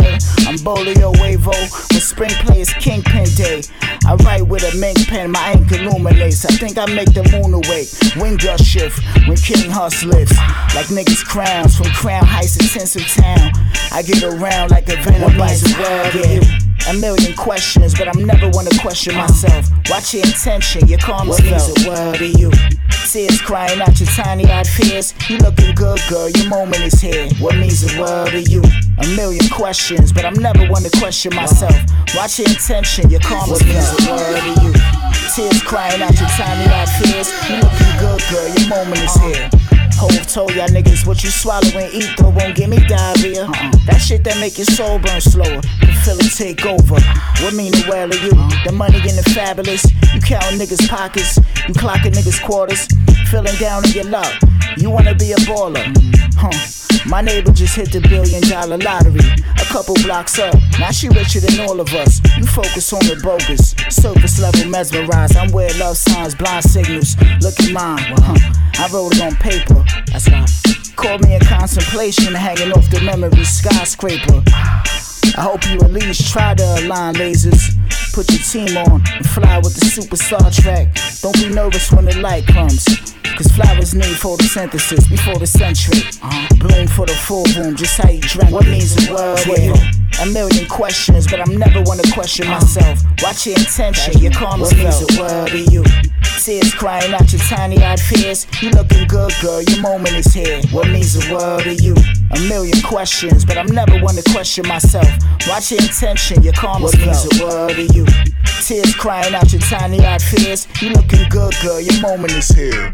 I'm Bolio Wavo. When spring plays Kingpin Day. I write with a mink pen, my ink illuminates. I think I make the moon awake. Wind gust shift when King Hus lifts. Like niggas crowns from Crown Heights to Tinsel Town. I get around like a venom bites the world. Yeah. A million questions, but I'm never one to question myself. Watch your intention, your karma means the world to you. Tears crying out your tiny eyed fears. You looking good, girl, your moment is here. What means the world to you? A million questions, but I'm never one to question myself. Watch your intention, your karma means the world to you. Tears crying out your tiny eyed fears. You looking good, girl, your moment is uh-huh. here. Hove told y'all niggas what you swallow and eat though won't give me diarrhea. That shit that make your soul burn slower. The feeling take over. What mean the well of you? The money in the fabulous. You counting niggas' pockets. You clocking niggas' quarters. Feeling down in your luck. You wanna be a baller. Huh. My neighbor just hit the billion dollar lottery. A couple blocks up, now she richer than all of us. You focus on the bogus, surface level mesmerized. I'm where love signs, blind signals. Look at mine, huh? I wrote it on paper. That's why. Caught me in contemplation, hanging off the memory skyscraper. I hope you at least try to align lasers. Put your team on and fly with the super Star Trek. Don't be nervous when the light comes. Cause flowers need photosynthesis before the century. Uh-huh. Bloom for the full moon, just how you drank. What means the world? Yeah. A million questions, but I'm never one to question myself. Watch your intention, your karma what means the world to you. Tears crying out your tiny eyed fears. You looking good, girl, your moment is here. What means the world to you? A million questions, but I'm never one to question myself. Watch your intention, your karma what means the world to Tears crying out your tiny eyed fears. You looking good, girl, your moment is here.